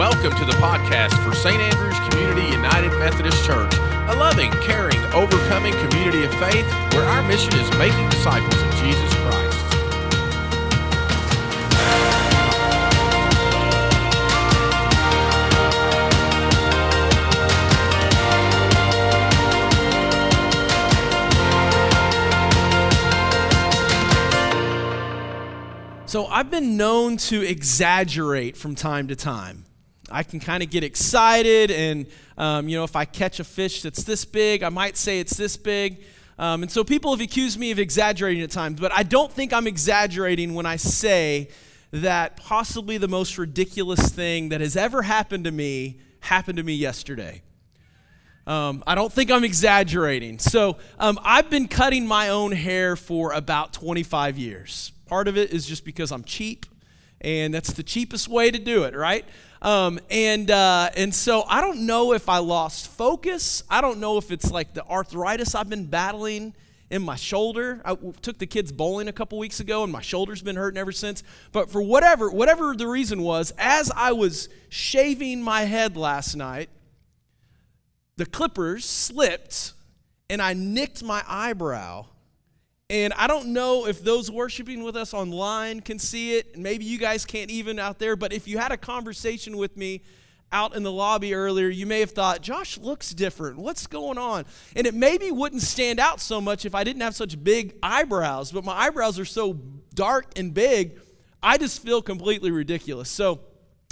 Welcome to the podcast for St. Andrew's Community United Methodist Church, a loving, caring, overcoming community of faith where our mission is making disciples of Jesus Christ. So I've been known to exaggerate from time to time. I can kind of get excited, and um, you know, if I catch a fish that's this big, I might say it's this big. Um, and so people have accused me of exaggerating at times, but I don't think I'm exaggerating when I say that possibly the most ridiculous thing that has ever happened to me happened to me yesterday. Um, I don't think I'm exaggerating. So um, I've been cutting my own hair for about 25 years. Part of it is just because I'm cheap, and that's the cheapest way to do it, right? Um, and uh, and so I don't know if I lost focus. I don't know if it's like the arthritis I've been battling in my shoulder. I took the kids bowling a couple weeks ago, and my shoulder's been hurting ever since. But for whatever whatever the reason was, as I was shaving my head last night, the clippers slipped, and I nicked my eyebrow and I don't know if those worshiping with us online can see it. Maybe you guys can't even out there. But if you had a conversation with me out in the lobby earlier, you may have thought, Josh looks different. What's going on? And it maybe wouldn't stand out so much if I didn't have such big eyebrows. But my eyebrows are so dark and big, I just feel completely ridiculous. So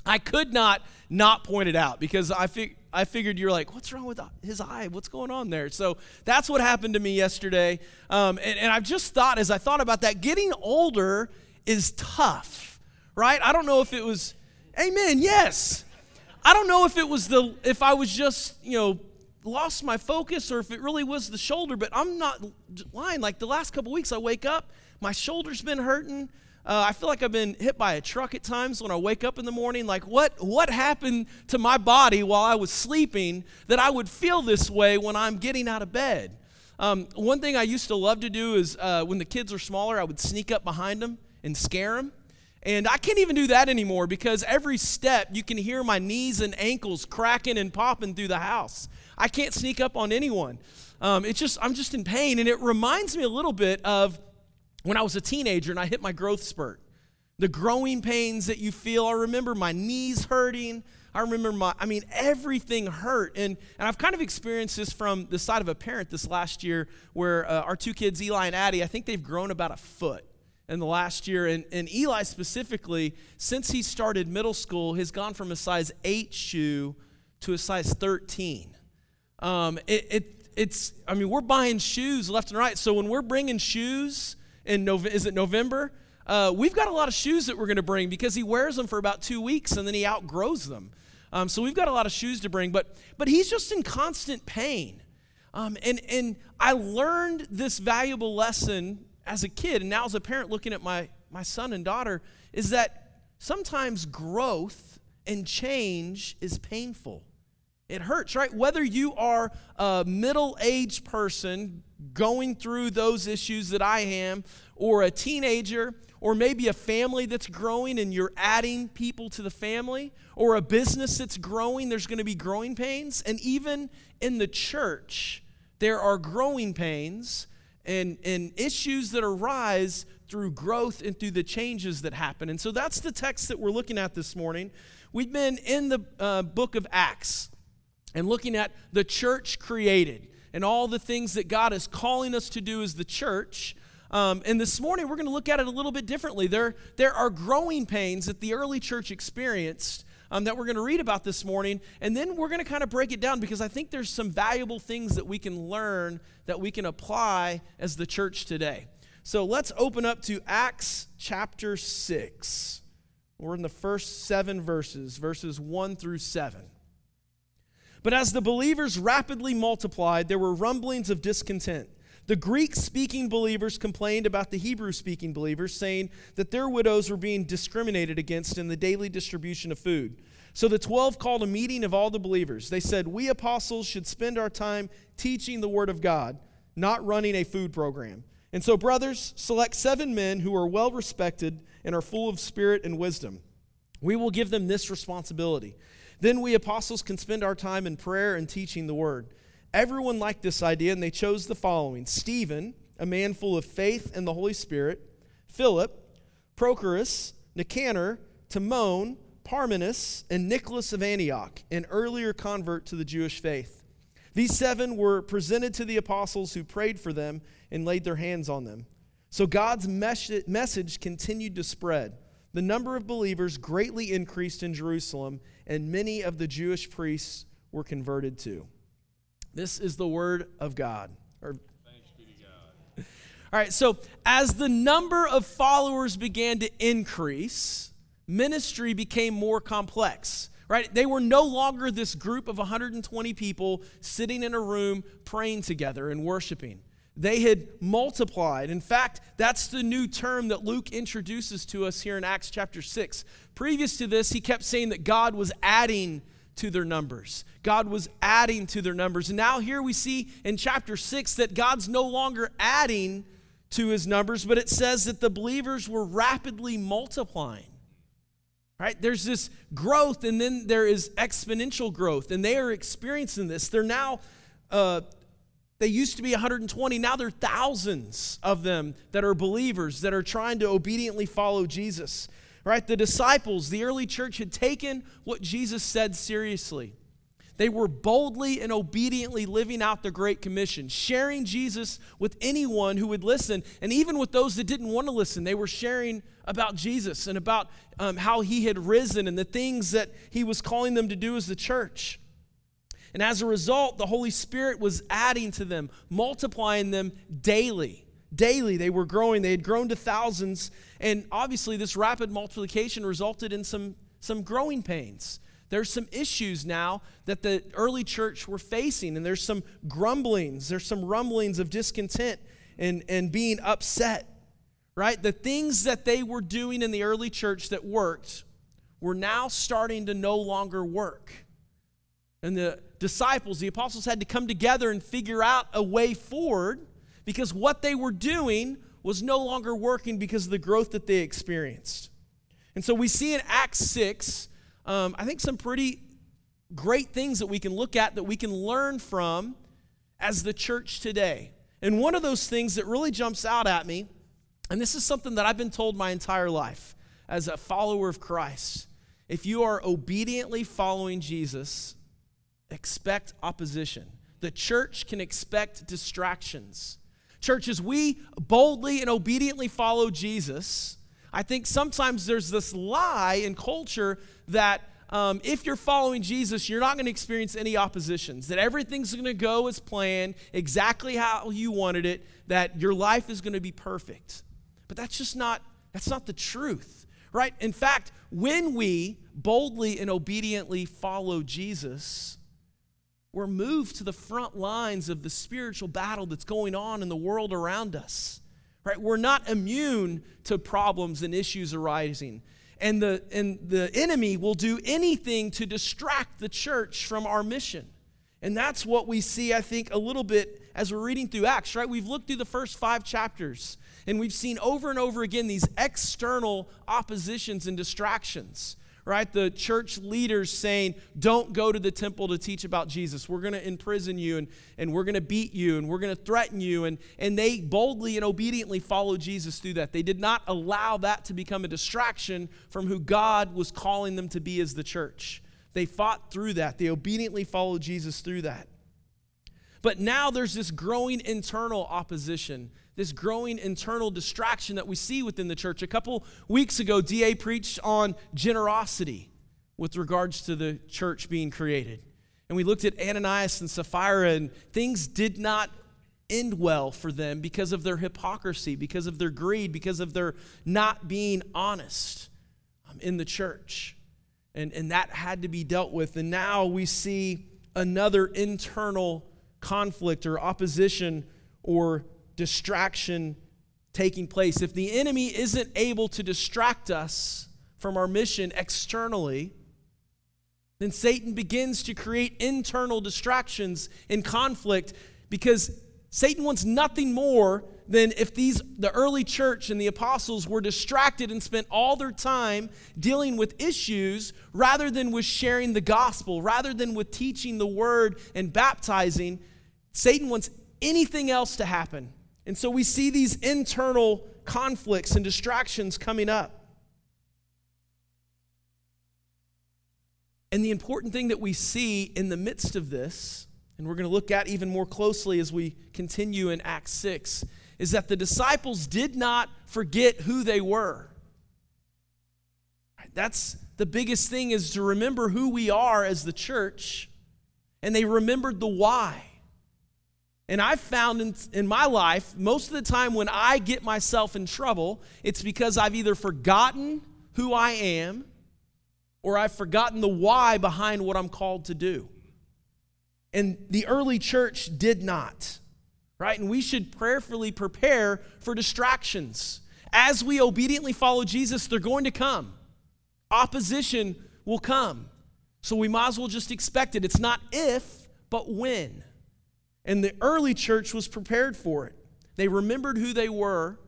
I could not not point it out because I think I figured you're like, what's wrong with his eye? What's going on there? So that's what happened to me yesterday. Um, and, and I've just thought, as I thought about that, getting older is tough, right? I don't know if it was, amen, yes. I don't know if it was the, if I was just, you know, lost my focus or if it really was the shoulder, but I'm not lying. Like the last couple weeks, I wake up, my shoulder's been hurting. Uh, I feel like I've been hit by a truck at times when I wake up in the morning. Like, what, what happened to my body while I was sleeping that I would feel this way when I'm getting out of bed? Um, one thing I used to love to do is uh, when the kids were smaller, I would sneak up behind them and scare them. And I can't even do that anymore because every step you can hear my knees and ankles cracking and popping through the house. I can't sneak up on anyone. Um, it's just, I'm just in pain. And it reminds me a little bit of when I was a teenager and I hit my growth spurt. The growing pains that you feel. I remember my knees hurting. I remember my, I mean, everything hurt. And, and I've kind of experienced this from the side of a parent this last year where uh, our two kids, Eli and Addie, I think they've grown about a foot in the last year. And, and Eli specifically, since he started middle school, has gone from a size 8 shoe to a size 13. Um, it, it, it's, I mean, we're buying shoes left and right. So when we're bringing shoes, in Nov- is it November? Uh, we've got a lot of shoes that we're going to bring because he wears them for about two weeks and then he outgrows them. Um, so we've got a lot of shoes to bring, but but he's just in constant pain. Um, and and I learned this valuable lesson as a kid, and now as a parent looking at my my son and daughter, is that sometimes growth and change is painful. It hurts, right? Whether you are a middle aged person going through those issues that I am, or a teenager, or maybe a family that's growing and you're adding people to the family, or a business that's growing, there's going to be growing pains. And even in the church, there are growing pains and, and issues that arise through growth and through the changes that happen. And so that's the text that we're looking at this morning. We've been in the uh, book of Acts and looking at the church created and all the things that God is calling us to do as the church. Um, and this morning, we're going to look at it a little bit differently. There, there are growing pains that the early church experienced um, that we're going to read about this morning. And then we're going to kind of break it down because I think there's some valuable things that we can learn that we can apply as the church today. So let's open up to Acts chapter 6. We're in the first seven verses, verses 1 through 7. But as the believers rapidly multiplied, there were rumblings of discontent. The Greek speaking believers complained about the Hebrew speaking believers, saying that their widows were being discriminated against in the daily distribution of food. So the 12 called a meeting of all the believers. They said, We apostles should spend our time teaching the word of God, not running a food program. And so, brothers, select seven men who are well respected and are full of spirit and wisdom. We will give them this responsibility. Then we apostles can spend our time in prayer and teaching the word. Everyone liked this idea, and they chose the following Stephen, a man full of faith and the Holy Spirit, Philip, Prochorus, Nicanor, Timon, Parmenas, and Nicholas of Antioch, an earlier convert to the Jewish faith. These seven were presented to the apostles who prayed for them and laid their hands on them. So God's message continued to spread. The number of believers greatly increased in Jerusalem, and many of the Jewish priests were converted too. This is the word of God. Or, God. All right, so as the number of followers began to increase, ministry became more complex. Right? They were no longer this group of 120 people sitting in a room praying together and worshiping. They had multiplied. In fact, that's the new term that Luke introduces to us here in Acts chapter 6. Previous to this, he kept saying that God was adding to their numbers. God was adding to their numbers. And now here we see in chapter 6 that God's no longer adding to his numbers, but it says that the believers were rapidly multiplying. Right? There's this growth, and then there is exponential growth, and they are experiencing this. They're now uh, they used to be 120, now there are thousands of them that are believers that are trying to obediently follow Jesus. Right? The disciples, the early church had taken what Jesus said seriously. They were boldly and obediently living out the Great Commission, sharing Jesus with anyone who would listen, and even with those that didn't want to listen. They were sharing about Jesus and about um, how he had risen and the things that he was calling them to do as the church. And as a result, the Holy Spirit was adding to them, multiplying them daily. Daily, they were growing. They had grown to thousands. And obviously, this rapid multiplication resulted in some, some growing pains. There's some issues now that the early church were facing, and there's some grumblings, there's some rumblings of discontent and, and being upset, right? The things that they were doing in the early church that worked were now starting to no longer work. And the disciples, the apostles, had to come together and figure out a way forward because what they were doing was no longer working because of the growth that they experienced. And so we see in Acts 6, um, I think, some pretty great things that we can look at that we can learn from as the church today. And one of those things that really jumps out at me, and this is something that I've been told my entire life as a follower of Christ. If you are obediently following Jesus, expect opposition. The church can expect distractions. Churches, we boldly and obediently follow Jesus. I think sometimes there's this lie in culture that um, if you're following Jesus, you're not going to experience any oppositions, that everything's going to go as planned, exactly how you wanted it, that your life is going to be perfect. But that's just not that's not the truth. Right? In fact, when we boldly and obediently follow Jesus, we're moved to the front lines of the spiritual battle that's going on in the world around us. Right? We're not immune to problems and issues arising. And the, and the enemy will do anything to distract the church from our mission. And that's what we see, I think, a little bit as we're reading through Acts, right? We've looked through the first five chapters, and we've seen over and over again these external oppositions and distractions right? The church leaders saying, don't go to the temple to teach about Jesus. We're going to imprison you and, and we're going to beat you and we're going to threaten you. And, and they boldly and obediently followed Jesus through that. They did not allow that to become a distraction from who God was calling them to be as the church. They fought through that, they obediently followed Jesus through that. But now there's this growing internal opposition this growing internal distraction that we see within the church. A couple weeks ago, DA preached on generosity with regards to the church being created. And we looked at Ananias and Sapphira, and things did not end well for them because of their hypocrisy, because of their greed, because of their not being honest um, in the church. And, and that had to be dealt with. And now we see another internal conflict or opposition or distraction taking place, if the enemy isn't able to distract us from our mission externally, then Satan begins to create internal distractions and conflict because Satan wants nothing more than if these the early church and the apostles were distracted and spent all their time dealing with issues rather than with sharing the gospel, rather than with teaching the word and baptizing. Satan wants anything else to happen. And so we see these internal conflicts and distractions coming up. And the important thing that we see in the midst of this, and we're going to look at even more closely as we continue in Acts 6, is that the disciples did not forget who they were. That's the biggest thing is to remember who we are as the church, and they remembered the why. And I've found in, in my life, most of the time when I get myself in trouble, it's because I've either forgotten who I am or I've forgotten the why behind what I'm called to do. And the early church did not, right? And we should prayerfully prepare for distractions. As we obediently follow Jesus, they're going to come. Opposition will come. So we might as well just expect it. It's not if, but when. And the early church was prepared for it. They remembered who they were,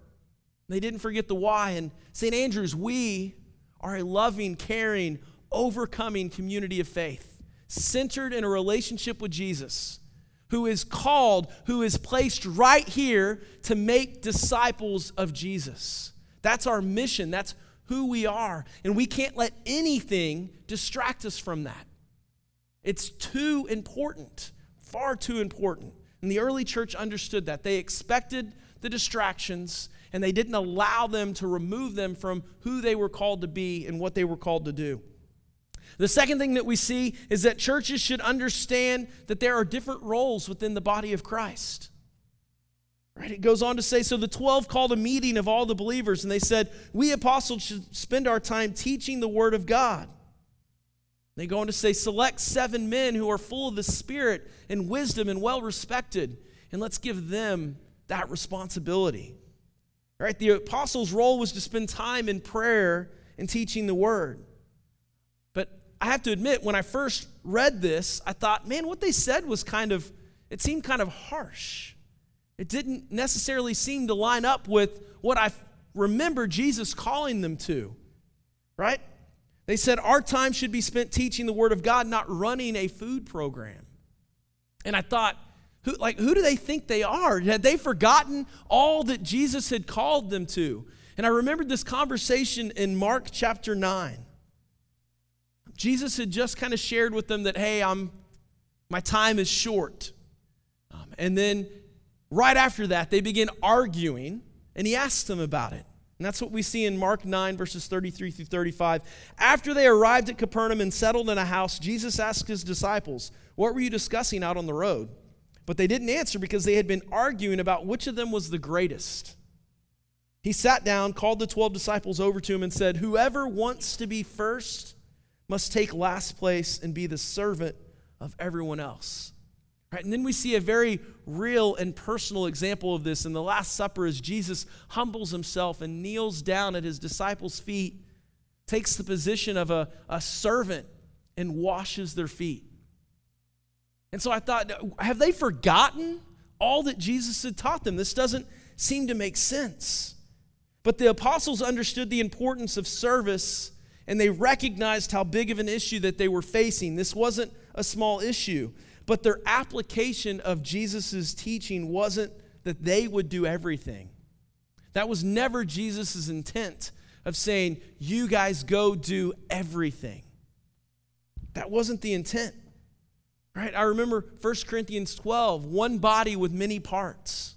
they didn't forget the why. And St. Andrews, we are a loving, caring, overcoming community of faith, centered in a relationship with Jesus, who is called, who is placed right here to make disciples of Jesus. That's our mission. That's who we are. And we can't let anything distract us from that. It's too important, far too important. And the early church understood that. They expected the distractions and they didn't allow them to remove them from who they were called to be and what they were called to do. The second thing that we see is that churches should understand that there are different roles within the body of Christ. Right? It goes on to say so the 12 called a meeting of all the believers and they said, We apostles should spend our time teaching the word of God. They go on to say, Select seven men who are full of the Spirit and wisdom and well respected, and let's give them that responsibility. Right? The apostles' role was to spend time in prayer and teaching the word. But I have to admit, when I first read this, I thought, man, what they said was kind of, it seemed kind of harsh. It didn't necessarily seem to line up with what I remember Jesus calling them to, right? They said, Our time should be spent teaching the Word of God, not running a food program. And I thought, who, like, who do they think they are? Had they forgotten all that Jesus had called them to? And I remembered this conversation in Mark chapter 9. Jesus had just kind of shared with them that, hey, I'm, my time is short. Um, and then right after that, they begin arguing, and he asks them about it. And that's what we see in Mark 9, verses 33 through 35. After they arrived at Capernaum and settled in a house, Jesus asked his disciples, What were you discussing out on the road? But they didn't answer because they had been arguing about which of them was the greatest. He sat down, called the 12 disciples over to him, and said, Whoever wants to be first must take last place and be the servant of everyone else. Right? And then we see a very real and personal example of this in the Last Supper as Jesus humbles himself and kneels down at his disciples' feet, takes the position of a, a servant, and washes their feet. And so I thought, have they forgotten all that Jesus had taught them? This doesn't seem to make sense. But the apostles understood the importance of service and they recognized how big of an issue that they were facing. This wasn't a small issue, but their application of Jesus' teaching wasn't that they would do everything. That was never Jesus' intent of saying, You guys go do everything. That wasn't the intent. Right? I remember 1 Corinthians 12, one body with many parts.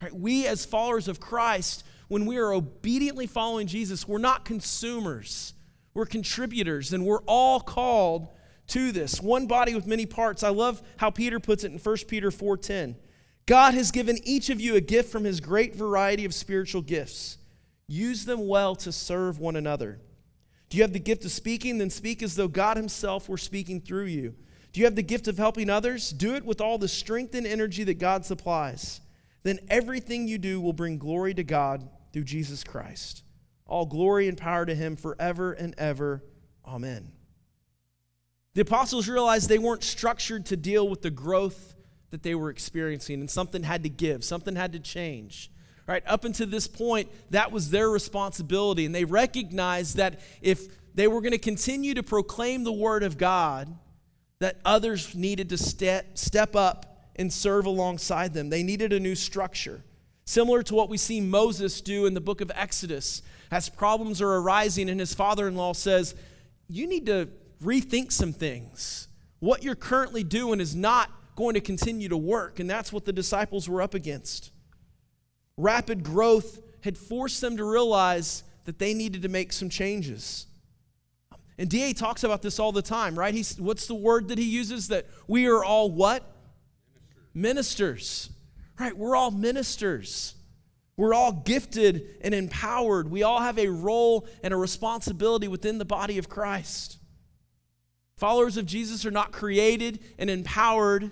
Right? We, as followers of Christ, when we are obediently following Jesus, we're not consumers, we're contributors, and we're all called to this. One body with many parts. I love how Peter puts it in 1 Peter 4:10. God has given each of you a gift from his great variety of spiritual gifts. Use them well to serve one another. Do you have the gift of speaking? Then speak as though God himself were speaking through you. Do you have the gift of helping others? Do it with all the strength and energy that God supplies. Then everything you do will bring glory to God through Jesus Christ. All glory and power to him forever and ever. Amen. The apostles realized they weren't structured to deal with the growth that they were experiencing, and something had to give, something had to change. Right? Up until this point, that was their responsibility, and they recognized that if they were going to continue to proclaim the word of God, that others needed to step, step up and serve alongside them. They needed a new structure. Similar to what we see Moses do in the book of Exodus. As problems are arising, and his father in law says, You need to rethink some things. What you're currently doing is not going to continue to work. And that's what the disciples were up against. Rapid growth had forced them to realize that they needed to make some changes. And DA talks about this all the time, right? He's, what's the word that he uses? That we are all what? Ministers. ministers. Right? We're all ministers. We're all gifted and empowered. We all have a role and a responsibility within the body of Christ. Followers of Jesus are not created and empowered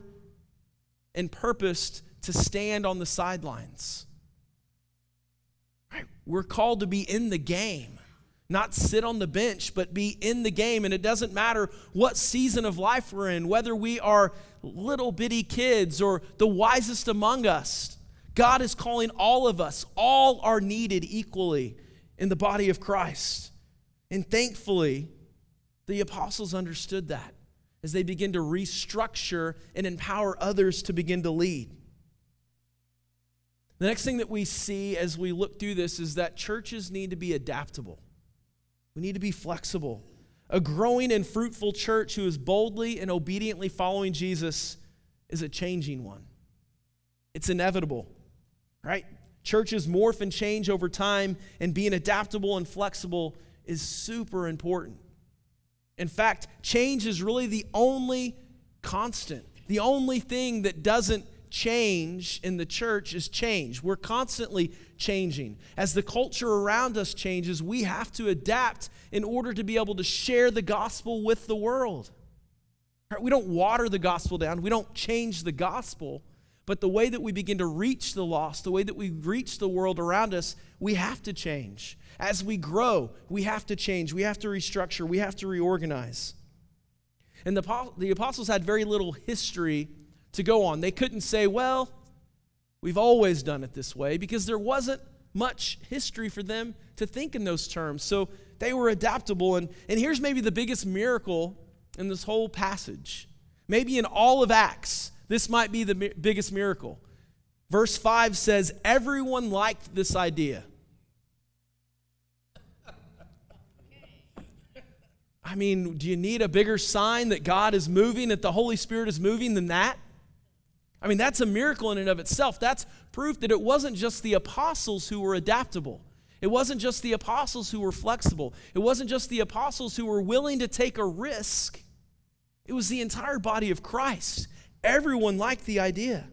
and purposed to stand on the sidelines. Right? We're called to be in the game not sit on the bench, but be in the game. And it doesn't matter what season of life we're in, whether we are little bitty kids or the wisest among us. God is calling all of us, all are needed equally in the body of Christ. And thankfully, the apostles understood that as they begin to restructure and empower others to begin to lead. The next thing that we see as we look through this is that churches need to be adaptable. We need to be flexible. A growing and fruitful church who is boldly and obediently following Jesus is a changing one. It's inevitable, right? Churches morph and change over time, and being adaptable and flexible is super important. In fact, change is really the only constant, the only thing that doesn't change in the church is change. We're constantly changing. As the culture around us changes, we have to adapt in order to be able to share the gospel with the world. We don't water the gospel down, we don't change the gospel, but the way that we begin to reach the lost, the way that we reach the world around us, we have to change. As we grow, we have to change, we have to restructure, we have to reorganize. And the, the apostles had very little history to go on. They couldn't say, well, we've always done it this way, because there wasn't much history for them to think in those terms. So they were adaptable. And, and here's maybe the biggest miracle in this whole passage. Maybe in all of Acts, this might be the mi- biggest miracle. Verse 5 says, Everyone liked this idea. I mean, do you need a bigger sign that God is moving, that the Holy Spirit is moving than that? I mean, that's a miracle in and of itself. That's proof that it wasn't just the apostles who were adaptable. It wasn't just the apostles who were flexible. It wasn't just the apostles who were willing to take a risk. It was the entire body of Christ. Everyone liked the idea.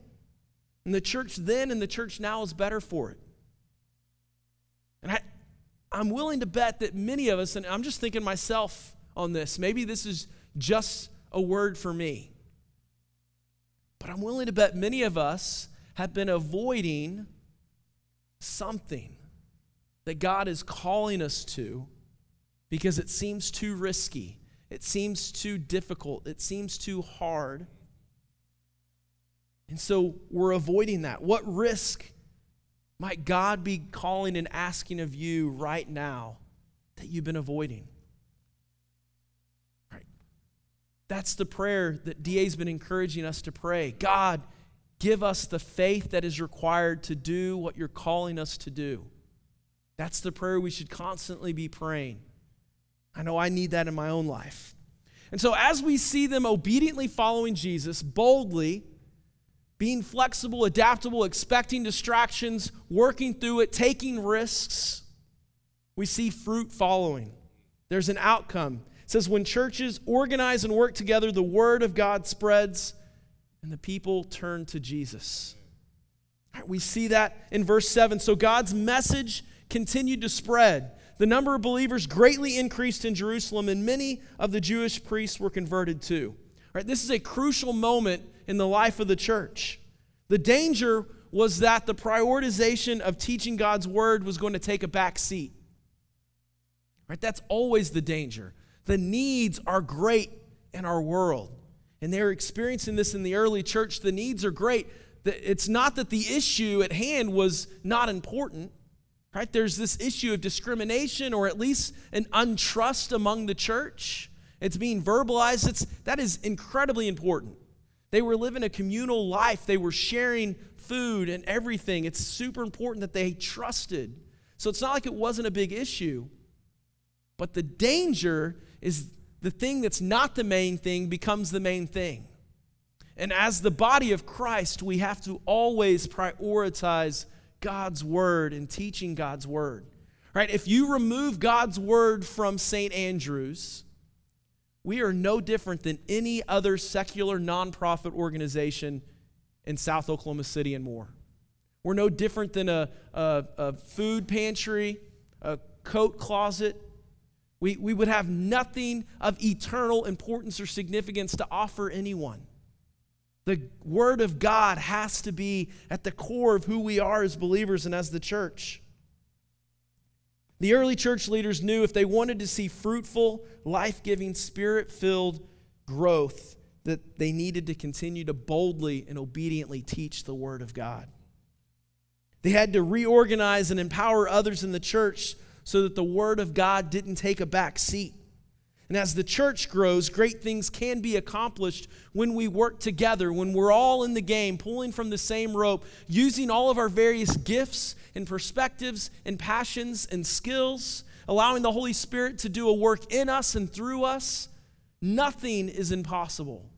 And the church then and the church now is better for it. And I, I'm willing to bet that many of us, and I'm just thinking myself on this, maybe this is just a word for me. But I'm willing to bet many of us have been avoiding something that God is calling us to because it seems too risky. It seems too difficult. It seems too hard. And so we're avoiding that. What risk might God be calling and asking of you right now that you've been avoiding? That's the prayer that DA's been encouraging us to pray. God, give us the faith that is required to do what you're calling us to do. That's the prayer we should constantly be praying. I know I need that in my own life. And so, as we see them obediently following Jesus, boldly, being flexible, adaptable, expecting distractions, working through it, taking risks, we see fruit following. There's an outcome. It says, when churches organize and work together, the word of God spreads and the people turn to Jesus. Right, we see that in verse 7. So God's message continued to spread. The number of believers greatly increased in Jerusalem, and many of the Jewish priests were converted too. Right, this is a crucial moment in the life of the church. The danger was that the prioritization of teaching God's word was going to take a back seat. Right? That's always the danger. The needs are great in our world. And they're experiencing this in the early church. The needs are great. It's not that the issue at hand was not important, right? There's this issue of discrimination or at least an untrust among the church. It's being verbalized. It's, that is incredibly important. They were living a communal life, they were sharing food and everything. It's super important that they trusted. So it's not like it wasn't a big issue. But the danger is the thing that's not the main thing becomes the main thing. And as the body of Christ, we have to always prioritize God's word and teaching God's word. Right? If you remove God's word from St. Andrews, we are no different than any other secular nonprofit organization in South Oklahoma City and Moore. We're no different than a, a, a food pantry, a coat closet, we, we would have nothing of eternal importance or significance to offer anyone. The Word of God has to be at the core of who we are as believers and as the church. The early church leaders knew if they wanted to see fruitful, life giving, spirit filled growth, that they needed to continue to boldly and obediently teach the Word of God. They had to reorganize and empower others in the church so that the Word of God didn't take a back seat. And as the church grows, great things can be accomplished when we work together, when we're all in the game, pulling from the same rope, using all of our various gifts and perspectives and passions and skills, allowing the Holy Spirit to do a work in us and through us. Nothing is impossible.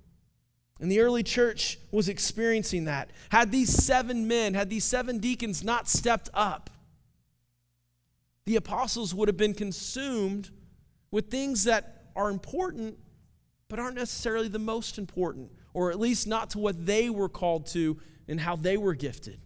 And the early church was experiencing that. Had these seven men, had these seven deacons not stepped up, the apostles would have been consumed with things that are important, but aren't necessarily the most important, or at least not to what they were called to and how they were gifted.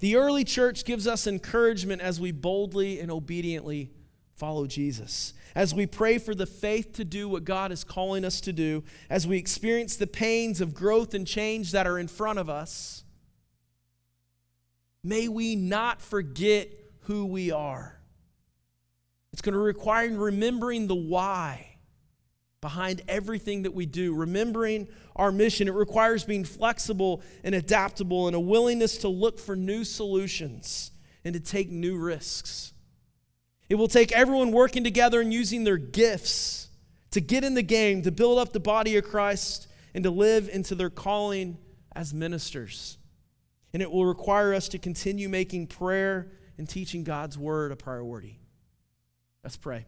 The early church gives us encouragement as we boldly and obediently follow Jesus. As we pray for the faith to do what God is calling us to do, as we experience the pains of growth and change that are in front of us, may we not forget who we are. It's going to require remembering the why behind everything that we do, remembering our mission. It requires being flexible and adaptable and a willingness to look for new solutions and to take new risks. It will take everyone working together and using their gifts to get in the game, to build up the body of Christ, and to live into their calling as ministers. And it will require us to continue making prayer and teaching God's word a priority. Let's pray.